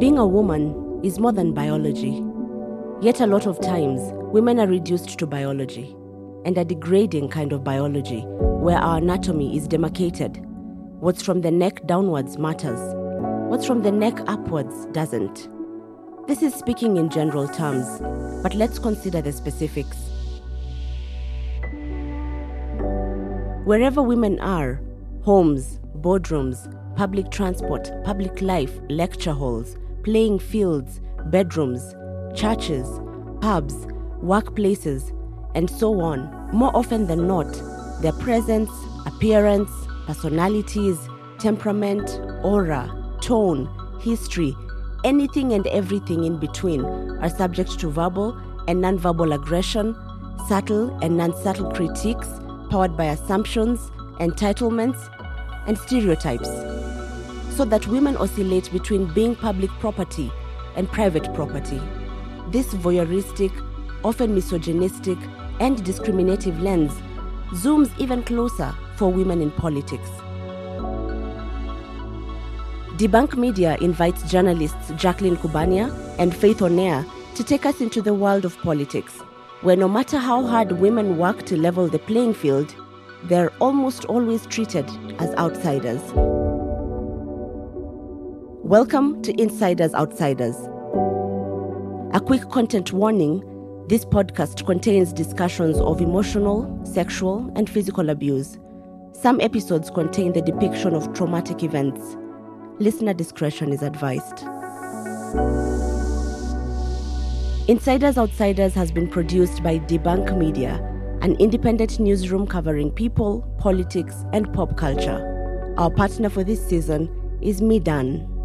Being a woman is more than biology. Yet, a lot of times, women are reduced to biology and a degrading kind of biology where our anatomy is demarcated. What's from the neck downwards matters, what's from the neck upwards doesn't. This is speaking in general terms, but let's consider the specifics. Wherever women are homes, boardrooms, public transport, public life, lecture halls, playing fields, bedrooms, churches, pubs, workplaces, and so on, more often than not, their presence, appearance, personalities, temperament, aura, tone, history, anything and everything in between are subject to verbal and nonverbal aggression, subtle and non subtle critiques powered by assumptions, entitlements, and stereotypes. So that women oscillate between being public property and private property. This voyeuristic, often misogynistic, and discriminative lens zooms even closer for women in politics. Debunk Media invites journalists Jacqueline Kubania and Faith Oneya to take us into the world of politics, where no matter how hard women work to level the playing field, they're almost always treated as outsiders. Welcome to Insiders Outsiders. A quick content warning this podcast contains discussions of emotional, sexual, and physical abuse. Some episodes contain the depiction of traumatic events. Listener discretion is advised. Insiders Outsiders has been produced by Debunk Media, an independent newsroom covering people, politics, and pop culture. Our partner for this season is Midan.